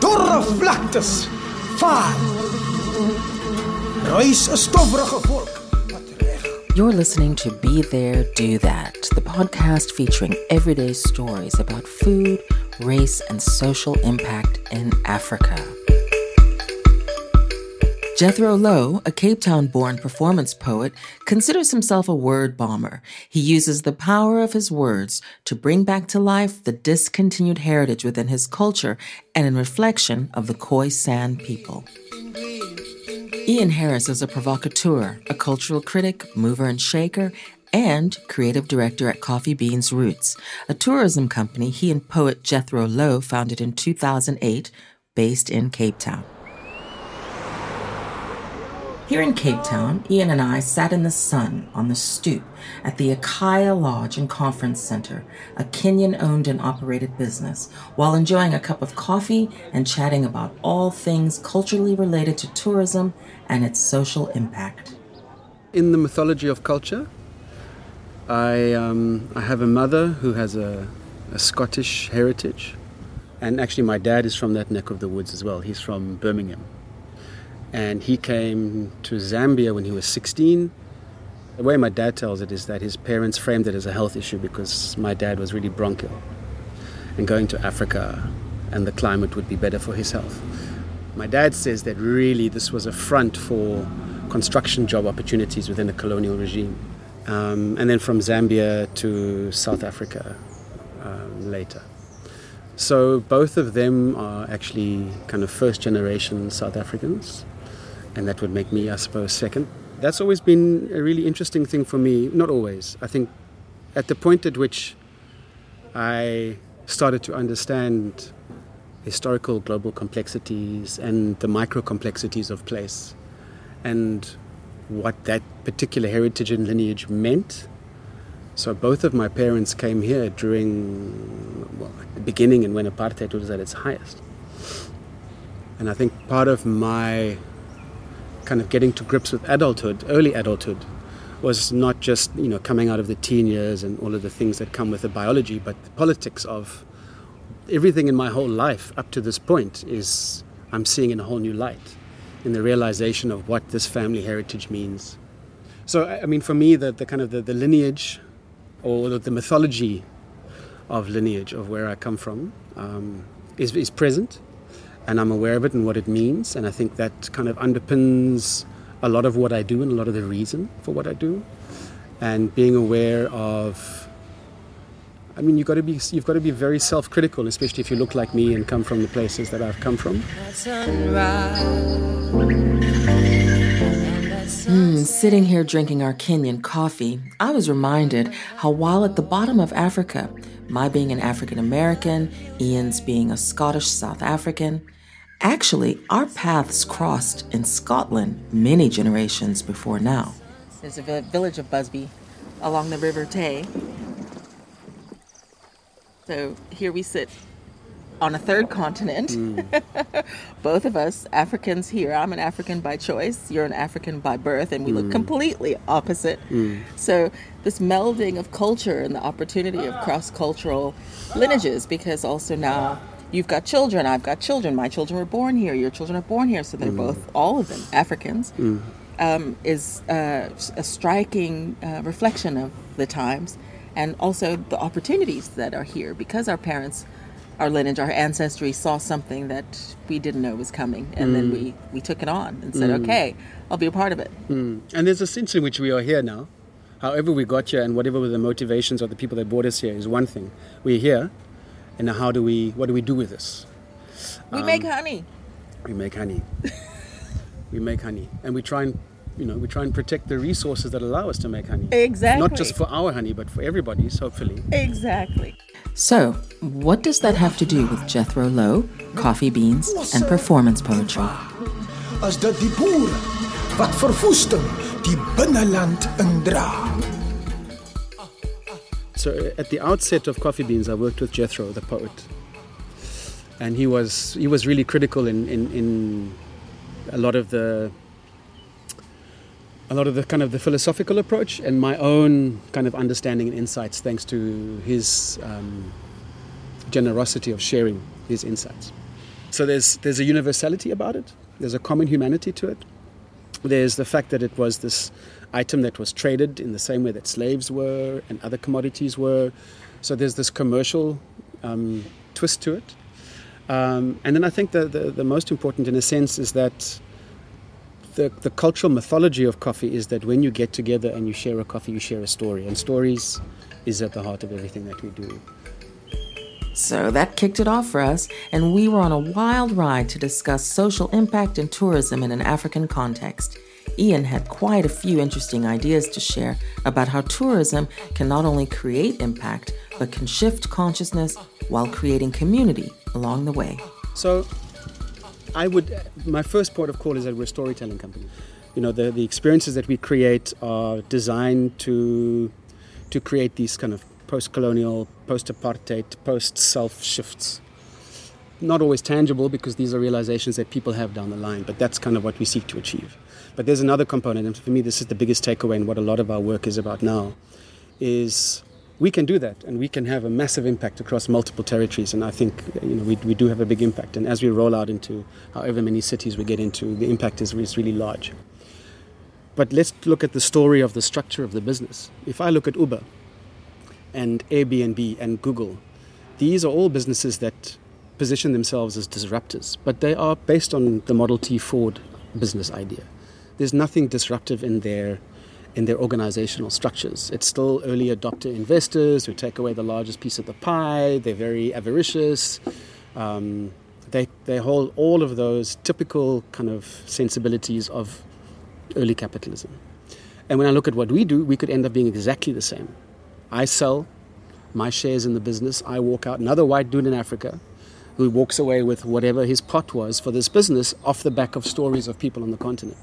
Dorre vlaktes. Vaar. Volk. You're listening to Be There, Do That, the podcast featuring everyday stories about food, race, and social impact in Africa. Jethro Louw, a Cape Town born performance poet, considers himself a word bomber. He uses the power of his words to bring back to life the discontinued heritage within his culture and in reflection of the Khoisan people. Ian Harris is a provocateur, a cultural critic, mover and shaker, and creative director at Coffee Beans Routes, a tourism company he and poet Jethro Louw founded in 2008, based in Cape Town. Here in Cape Town, Ian and I sat in the sun on the stoop at the Akaya Lodge and Conference Center, a Kenyan owned and operated business, while enjoying a cup of coffee and chatting about all things culturally related to tourism and its social impact. In the mythology of culture, I, um, I have a mother who has a, a Scottish heritage, and actually, my dad is from that neck of the woods as well. He's from Birmingham and he came to Zambia when he was 16. The way my dad tells it is that his parents framed it as a health issue because my dad was really bronchial. And going to Africa and the climate would be better for his health. My dad says that really this was a front for construction job opportunities within the colonial regime. Um, and then from Zambia to South Africa um, later. So both of them are actually kind of first generation South Africans and that would make me, I suppose, second. That's always been a really interesting thing for me. Not always. I think at the point at which I started to understand historical global complexities and the micro complexities of place and what that particular heritage and lineage meant. So both of my parents came here during well, the beginning and when apartheid was at its highest. And I think part of my kind of getting to grips with adulthood, early adulthood, was not just you know coming out of the teen years and all of the things that come with the biology, but the politics of everything in my whole life up to this point is I'm seeing in a whole new light, in the realization of what this family heritage means. So I mean, for me, the, the kind of the, the lineage or the, the mythology of lineage of where I come from um, is, is present and I'm aware of it and what it means. And I think that kind of underpins a lot of what I do and a lot of the reason for what I do. And being aware of, I mean, you've got to be you've got to be very self-critical, especially if you look like me and come from the places that I've come from. Mm, sitting here drinking our Kenyan coffee, I was reminded how while at the bottom of Africa, my being an African American, Ian's being a Scottish South African, Actually, our paths crossed in Scotland many generations before now. There's a village of Busby along the River Tay. So here we sit on a third continent. Mm. Both of us Africans here. I'm an African by choice. You're an African by birth, and we mm. look completely opposite. Mm. So this melding of culture and the opportunity of cross-cultural lineages, because also now you've got children, I've got children, my children were born here, your children are born here, so they're mm. both, all of them, Africans, mm. um, is uh, a striking uh, reflection of the times and also the opportunities that are here because our parents, our lineage, our ancestry saw something that we didn't know was coming and mm. then we, we took it on and said, mm. okay, I'll be a part of it. Mm. And there's a sense in which we are here now. However, we got here and whatever were the motivations of the people that brought us here is one thing. We're here and how do we what do we do with this? We um, make honey. We make honey. We make honey. And we try and you know we try and protect the resources that allow us to make honey. Exactly not just for our honey but for everybody's hopefully. Exactly. So what does that have to do with jethro louw coffee beans and performance poetry? As dat die boer wat verwoesting die binneland indra so at the outset of Coffee Beans, I worked with Jethro, the poet, and he was he was really critical in, in, in a lot of the a lot of the kind of the philosophical approach and my own kind of understanding and insights thanks to his um, generosity of sharing his insights. So there's, there's a universality about it, there's a common humanity to it. There's the fact that it was this item that was traded in the same way that slaves were and other commodities were. So there's this commercial um, twist to it. Um, and then I think the, the, the, most important, in a sense, is that the, the cultural mythology of coffee is that when you get together and you share a coffee, you share a story. And stories is at the heart of everything that we do. So that kicked it off for us, and we were on a wild ride to discuss social impact and tourism in an African context. Ian had quite a few interesting ideas to share about how tourism can not only create impact, but can shift consciousness while creating community along the way. So, I would, my first port of call is that we're a storytelling company. You know, the, the experiences that we create are designed to, to create these kind of post colonial, post apartheid, post self shifts. Not always tangible because these are realizations that people have down the line, but that's kind of what we seek to achieve. But there's another component, and for me, this is the biggest takeaway and what a lot of our work is about now, is we can do that and we can have a massive impact across multiple territories. And I think you know, we, we do have a big impact. And as we roll out into however many cities we get into, the impact is, is really large. But let's look at the story of the structure of the business. If I look at Uber, and Airbnb and Google. These are all businesses that position themselves as disruptors, but they are based on the Model T Ford business idea. There's nothing disruptive in their in their organizational structures. It's still early adopter investors who take away the largest piece of the pie. They're very avaricious. Um, they, they hold all of those typical kind of sensibilities of early capitalism. And when I look at what we do, we could end up being exactly the same. I sell my shares in the business. I walk out. Another white dude in Africa who walks away with whatever his pot was for this business off the back of stories of people on the continent.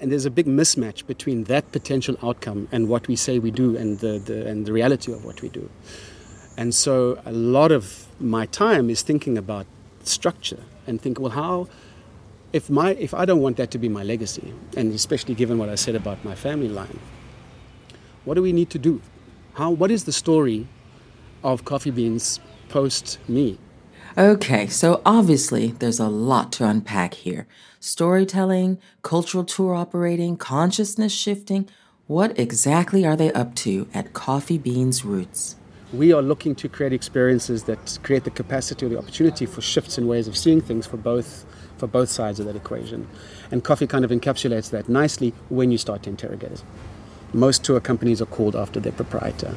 And there's a big mismatch between that potential outcome and what we say we do and the, the, and the reality of what we do. And so a lot of my time is thinking about structure and think, well, how, if, my, if I don't want that to be my legacy, and especially given what I said about my family line, what do we need to do? How, what is the story of Coffee Beans post me? Okay, so obviously there's a lot to unpack here storytelling, cultural tour operating, consciousness shifting. What exactly are they up to at Coffee Beans Routes? We are looking to create experiences that create the capacity or the opportunity for shifts in ways of seeing things for both for both sides of that equation. And coffee kind of encapsulates that nicely when you start to interrogate it. Most tour companies are called after their proprietor.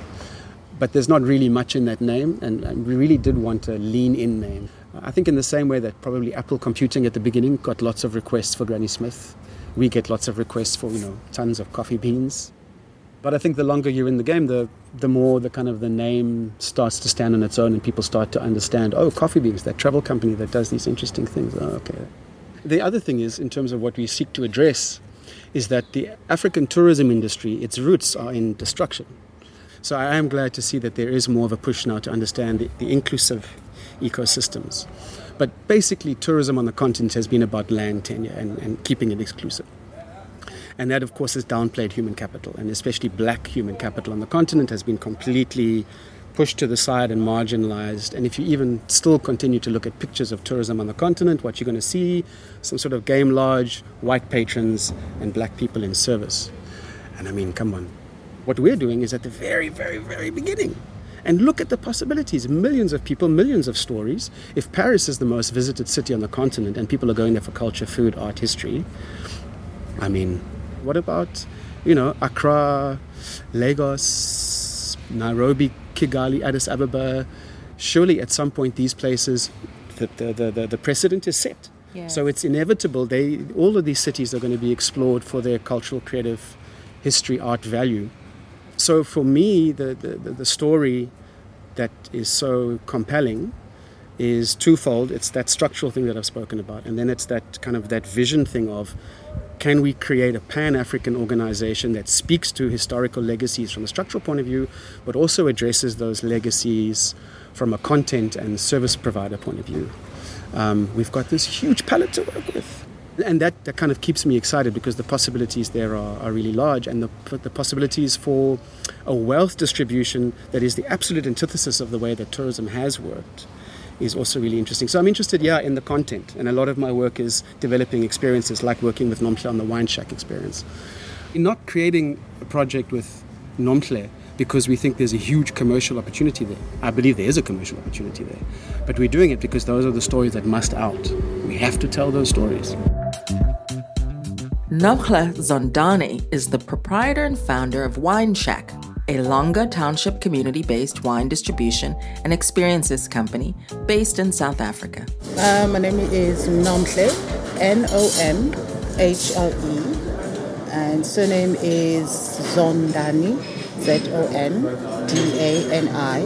But there's not really much in that name, and we really did want a lean in name. I think, in the same way that probably Apple Computing at the beginning got lots of requests for Granny Smith, we get lots of requests for, you know, tons of coffee beans. But I think the longer you're in the game, the, the more the kind of the name starts to stand on its own and people start to understand, oh, Coffee Beans, that travel company that does these interesting things. Oh, okay. The other thing is, in terms of what we seek to address, is that the African tourism industry, its roots are in destruction. So I am glad to see that there is more of a push now to understand the, the inclusive ecosystems. But basically, tourism on the continent has been about land tenure and, and keeping it exclusive. And that, of course, has downplayed human capital, and especially black human capital on the continent has been completely pushed to the side and marginalized. And if you even still continue to look at pictures of tourism on the continent, what you're going to see some sort of game lodge, white patrons, and black people in service. And I mean, come on. What we're doing is at the very, very, very beginning. And look at the possibilities. Millions of people, millions of stories. If Paris is the most visited city on the continent and people are going there for culture, food, art, history, I mean, what about, you know, Accra, Lagos, Nairobi, Kigali, Addis Ababa. Surely at some point these places, the, the, the, the precedent is set. Yes. So it's inevitable. They, all of these cities are going to be explored for their cultural, creative, history, art value. So for me, the, the, the story that is so compelling is twofold. It's that structural thing that I've spoken about, and then it's that kind of that vision thing of can we create a pan African organization that speaks to historical legacies from a structural point of view, but also addresses those legacies from a content and service provider point of view? Um, we've got this huge palette to work with. And that, that kind of keeps me excited because the possibilities there are, are really large, and the, the possibilities for a wealth distribution that is the absolute antithesis of the way that tourism has worked is also really interesting. So I'm interested, yeah, in the content, and a lot of my work is developing experiences like working with Nomhle on the Wine Shack experience. In not creating a project with Nomhle because we think there's a huge commercial opportunity there. I believe there is a commercial opportunity there. But we're doing it because those are the stories that must out. We have to tell those stories. Nomhle Zondani is the proprietor and founder of Wine Shack, a Langa Township community based wine distribution and experiences company based in South Africa. Uh, my name is Nomhle, N O M H L E, and surname is Zondani, Z O N D A N I.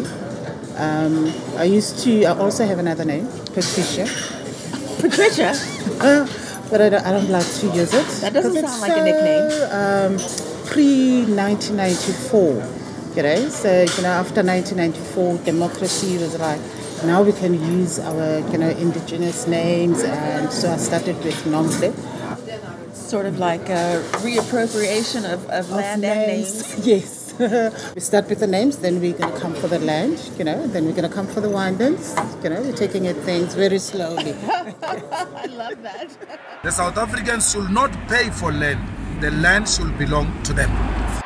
Um, I used to, I also have another name, Patricia. Patricia? Uh, but I don't, I don't like to use it. That doesn't sound like a nickname. Um, Pre 1994, you know. So you know, after 1994, democracy was like, now we can use our you know indigenous names, and so I started with Nomhle. Sort of like a reappropriation of, of land and names. Yes. we start with the names, then we're going to come for the land, you know, then we're going to come for the windings, you know, we're taking it things very slowly. I love that. The South Africans should not pay for land. The land should belong to them.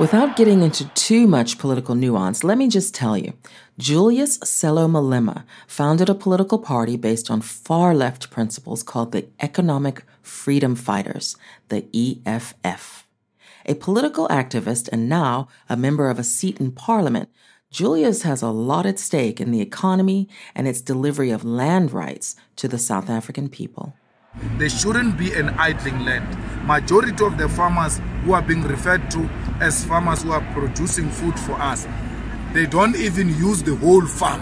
Without getting into too much political nuance, let me just tell you Julius Sello Malema founded a political party based on far left principles called the Economic Freedom Fighters, the EFF. A political activist and now a member of a seat in parliament, Julius has a lot at stake in the economy and its delivery of land rights to the South African people. There shouldn't be an idling land. Majority of the farmers who are being referred to as farmers who are producing food for us, they don't even use the whole farm.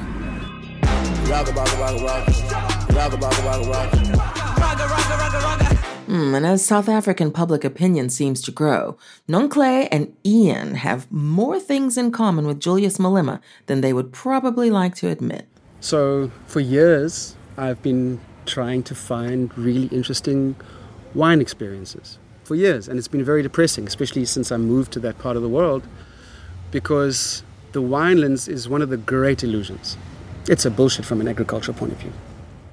Mm, and as South African public opinion seems to grow, Nomhle and Ian have more things in common with Julius Malema than they would probably like to admit. So for years, I've been trying to find really interesting wine experiences. For years, and it's been very depressing, especially since I moved to that part of the world, because the winelands is one of the great illusions. It's a bullshit from an agricultural point of view.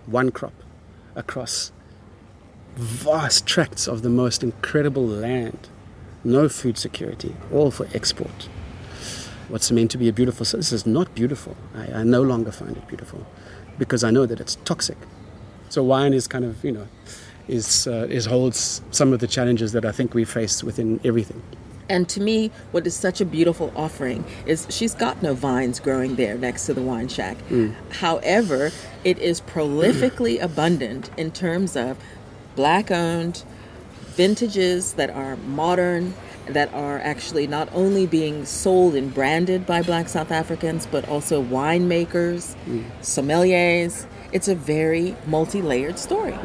One crop across vast tracts of the most incredible land, no food security, all for export. What's meant to be a beautiful, this is not beautiful. I, I no longer find it beautiful because I know that it's toxic. So wine is kind of, you know, is, uh, is holds some of the challenges that I think we face within everything. And to me, what is such a beautiful offering is she's got no vines growing there next to the wine shack. However, it is prolifically abundant in terms of black owned vintages that are modern, that are actually not only being sold and branded by black South Africans, but also winemakers, sommeliers. It's a very multi layered story.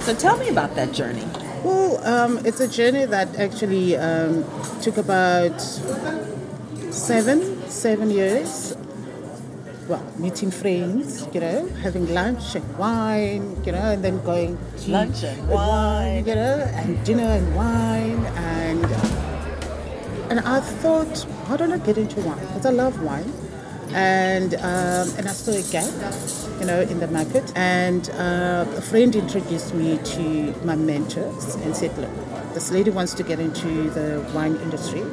So tell me about that journey. Well, um, it's a journey that actually um, took about seven, seven years. Well, meeting friends, you know, having lunch and wine, you know, and then going to Lunch and wine. you know, and dinner and wine, and and I thought, why don't I get into wine? Because I love wine, and um, and I saw a gap, you know, in the market, and uh, a friend introduced me to my mentors and said, look, this lady wants to get into the wine industry.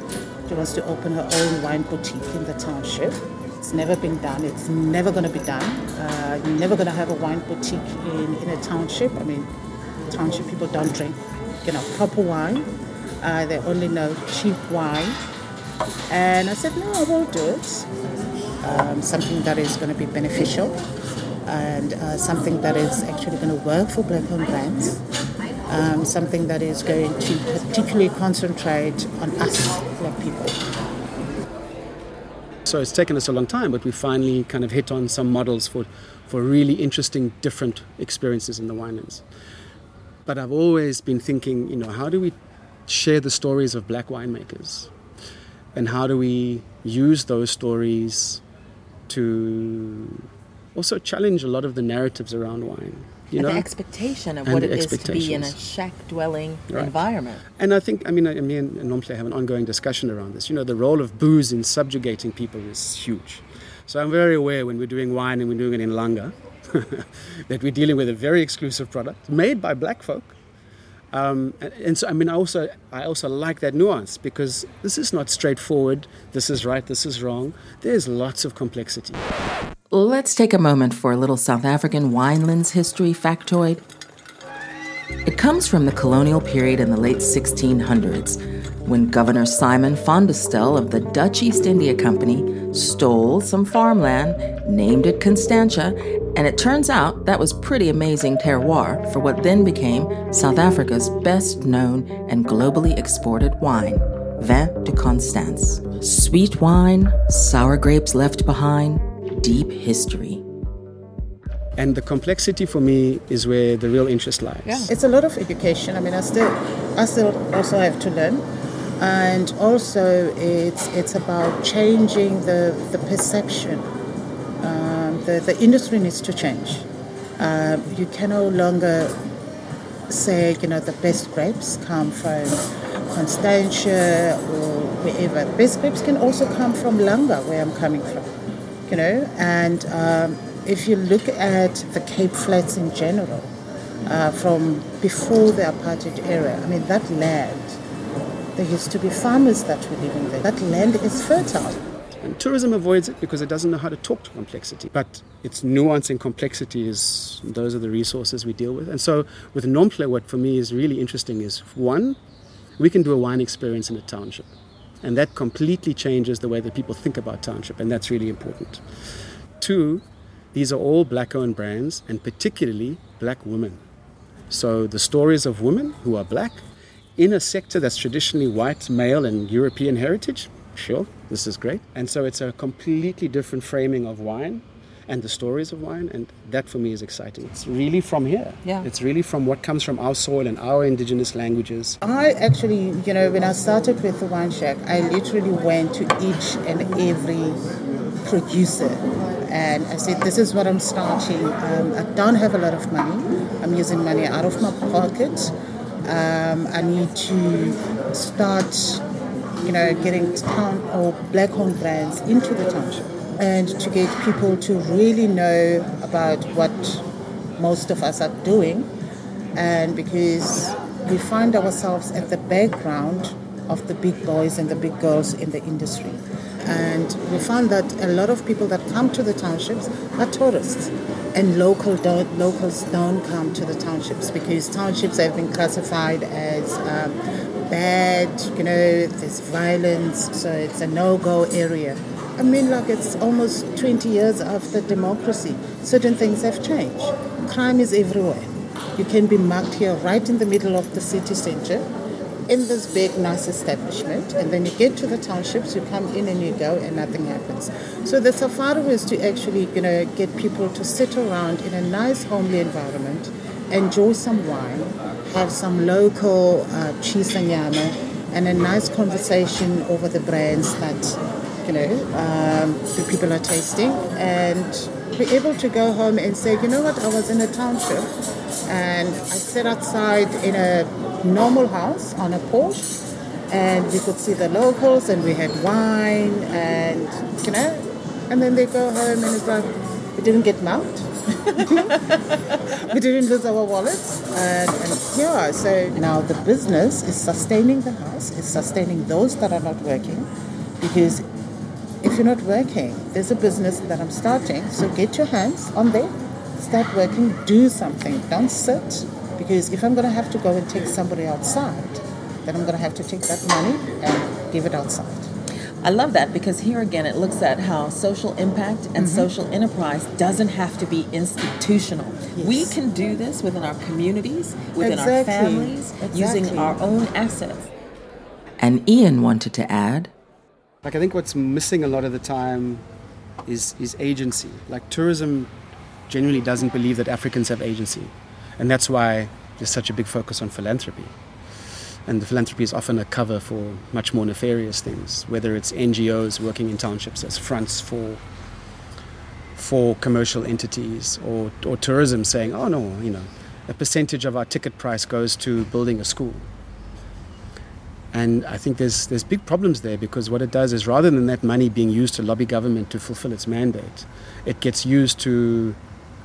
She wants to open her own wine boutique in the township. It's never been done. It's never going to be done. Uh, you're never going to have a wine boutique in, in a township. I mean, township people don't drink, you know, proper wine. Uh, they only know cheap wine. And I said, no, I won't do it. Um, something that is going to be beneficial and uh, something that is actually going to work for black-owned brands. Um, something that is going to particularly concentrate on us, black people. So it's taken us a long time, but we finally kind of hit on some models for, for really interesting, different experiences in the winelands. But I've always been thinking, you know, how do we share the stories of black winemakers? And how do we use those stories to also challenge a lot of the narratives around wine? You and know, the expectation of And what it is to be in a shack dwelling Right. environment. And I think, I mean, I, me and Nomhle have an ongoing discussion around this. You know, the role of booze in subjugating people is huge. So I'm very aware when we're doing wine and we're doing it in Langa that we're dealing with a very exclusive product made by black folk. Um, and, and so, I mean, I also, I also like that nuance because this is not straightforward. This is right. This is wrong. There's lots of complexity. Let's take a moment for a little South African winelands history factoid. It comes from the colonial period in the late 1600s, when Governor Simon van der Stel of the Dutch East India Company stole some farmland, named it Constantia, and it turns out that was pretty amazing terroir for what then became South Africa's best known and globally exported wine, Vin de Constance. Sweet wine, sour grapes left behind, deep history. And the complexity for me is where the real interest lies. Yeah, It's a lot of education. I mean, I still, I still also have to learn, and also it's it's about changing the the perception. Um, the the industry needs to change. Um, you can no longer say you know the best grapes come from Constantia or wherever. Best grapes can also come from Langa, where I'm coming from. You know, and um, if you look at the Cape Flats in general, uh, from before the apartheid era, I mean that land. There used to be farmers that were living there. That land is fertile. And tourism avoids it because it doesn't know how to talk to complexity. But its nuance and complexity is those are the resources we deal with. And so with Nomhle, what for me is really interesting is one, we can do a wine experience in a township. And that completely changes the way that people think about township, and that's really important. Two, these are all black owned brands and particularly black women. So the stories of women who are black in a sector that's traditionally white, male, and European heritage, sure, this is great. And so it's a completely different framing of wine and the stories of wine, and that for me is exciting. It's really from here. Yeah. It's really from what comes from our soil and our indigenous languages. I actually, you know, when I started with the wine shack, I literally went to each and every producer and I said, This is what I'm starting. Um, I don't have a lot of money, I'm using money out of my pocket. Um, I need to start, you know, getting town or black owned brands into the township and to get people to really know about what most of us are doing and because we find ourselves at the background of the big boys and the big girls in the industry. And we found that a lot of people that come to the townships are tourists, and local don't, locals don't come to the townships because townships have been classified as um, bad. You know, there's violence, so it's a no-go area. I mean, like it's almost 20 years after democracy. Certain things have changed. Crime is everywhere. You can be marked here right in the middle of the city center in this big, nice establishment, and then you get to the townships, you come in and you go, and nothing happens. So the safari was to actually, you know, get people to sit around in a nice, homely environment, enjoy some wine, have some local uh, cheese and yama, and a nice conversation over the brands that, you know, um, the people are tasting, and be able to go home and say, you know what, I was in a township, and I sat outside in a normal house on a porch and we could see the locals and we had wine and you know and then they go home and it's like we didn't get mugged. We didn't lose our wallets and, and yeah so now the business is sustaining the house is sustaining those that are not working because if you're not working there's a business that i'm starting so get your hands on there start working do something don't sit because if I'm going to have to go and take somebody outside, then I'm going to have to take that money and give it outside. I love that because here again it looks at how social impact and mm-hmm. social enterprise doesn't have to be institutional. Yes. We can do this within our communities, within our Exactly. families, using our own assets. And Ian wanted to add Like I think what's missing a lot of the time is is agency. Like tourism genuinely doesn't believe that Africans have agency. And that's why there's such a big focus on philanthropy. And the philanthropy is often a cover for much more nefarious things, whether it's NGOs working in townships as fronts for for commercial entities or, or tourism saying, oh no, you know, a percentage of our ticket price goes to building a school. And I think there's, there's big problems there because what it does is rather than that money being used to lobby government to fulfill its mandate, it gets used to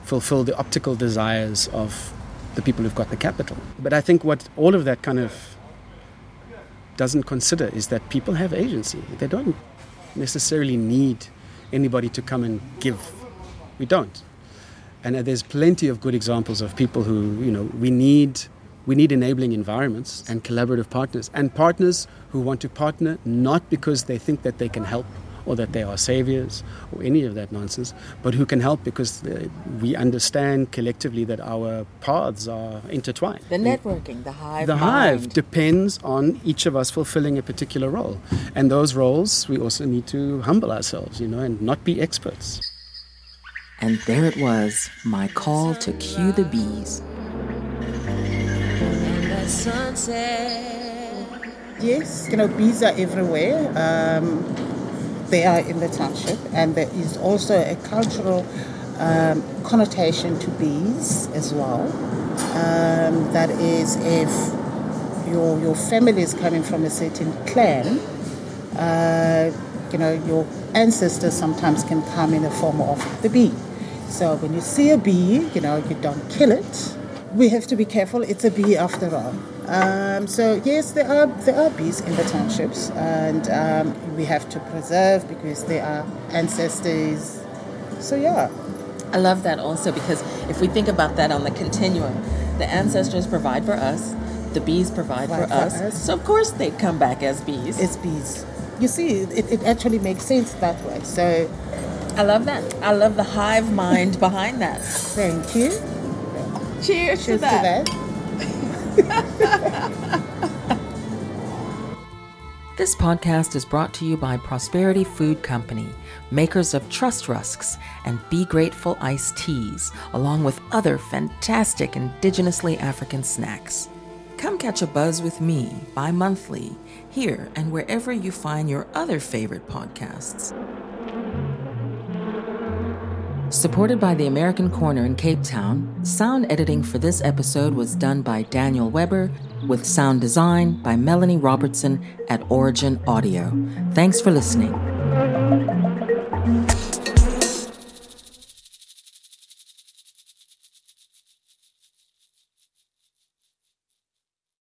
fulfill the optical desires of the people who've got the capital. But I think what all of that kind of doesn't consider is that people have agency. They don't necessarily need anybody to come and give. We don't. And uh, there's plenty of good examples of people who, you know, we need we need enabling environments and collaborative partners and partners who want to partner not because they think that they can help or that they are saviors or any of that nonsense, but who can help because uh, we understand collectively that our paths are intertwined. The networking, the hive. The mind. hive depends on each of us fulfilling a particular role. And those roles, we also need to humble ourselves, you know, and not be experts. And there it was, my call to cue the bees. Yes, you know, bees are everywhere. Um, they are in the township, and there is also a cultural um, connotation to bees as well. Um, that is, if your your family is coming from a certain clan, uh, you know, your ancestors sometimes can come in the form of the bee. So when you see a bee, you know, you don't kill it. We have to be careful. It's a bee after all. Um, so yes, there are there are bees in the townships, and um, we have to preserve because they are ancestors. So yeah, I love that also because if we think about that on the continuum, the ancestors provide for us, the bees provide, Provide for, for us. us. So of course they come back as bees. it's bees. You see, it, it actually makes sense that way. So I love that. I love the hive mind behind that. thank you. Cheers, Cheers to that. to that. This podcast is brought to you by Prosperity Food Company, makers of Trust Rusks and Be Grateful iced teas, along with other fantastic indigenously African snacks. Come catch a buzz with me bi monthly, here and wherever you find your other favorite podcasts. Supported by the American Corner in Cape Town, sound editing for this episode was done by Daniel Weber, with sound design by Melanie Robertson at Origin Audio. Thanks for listening.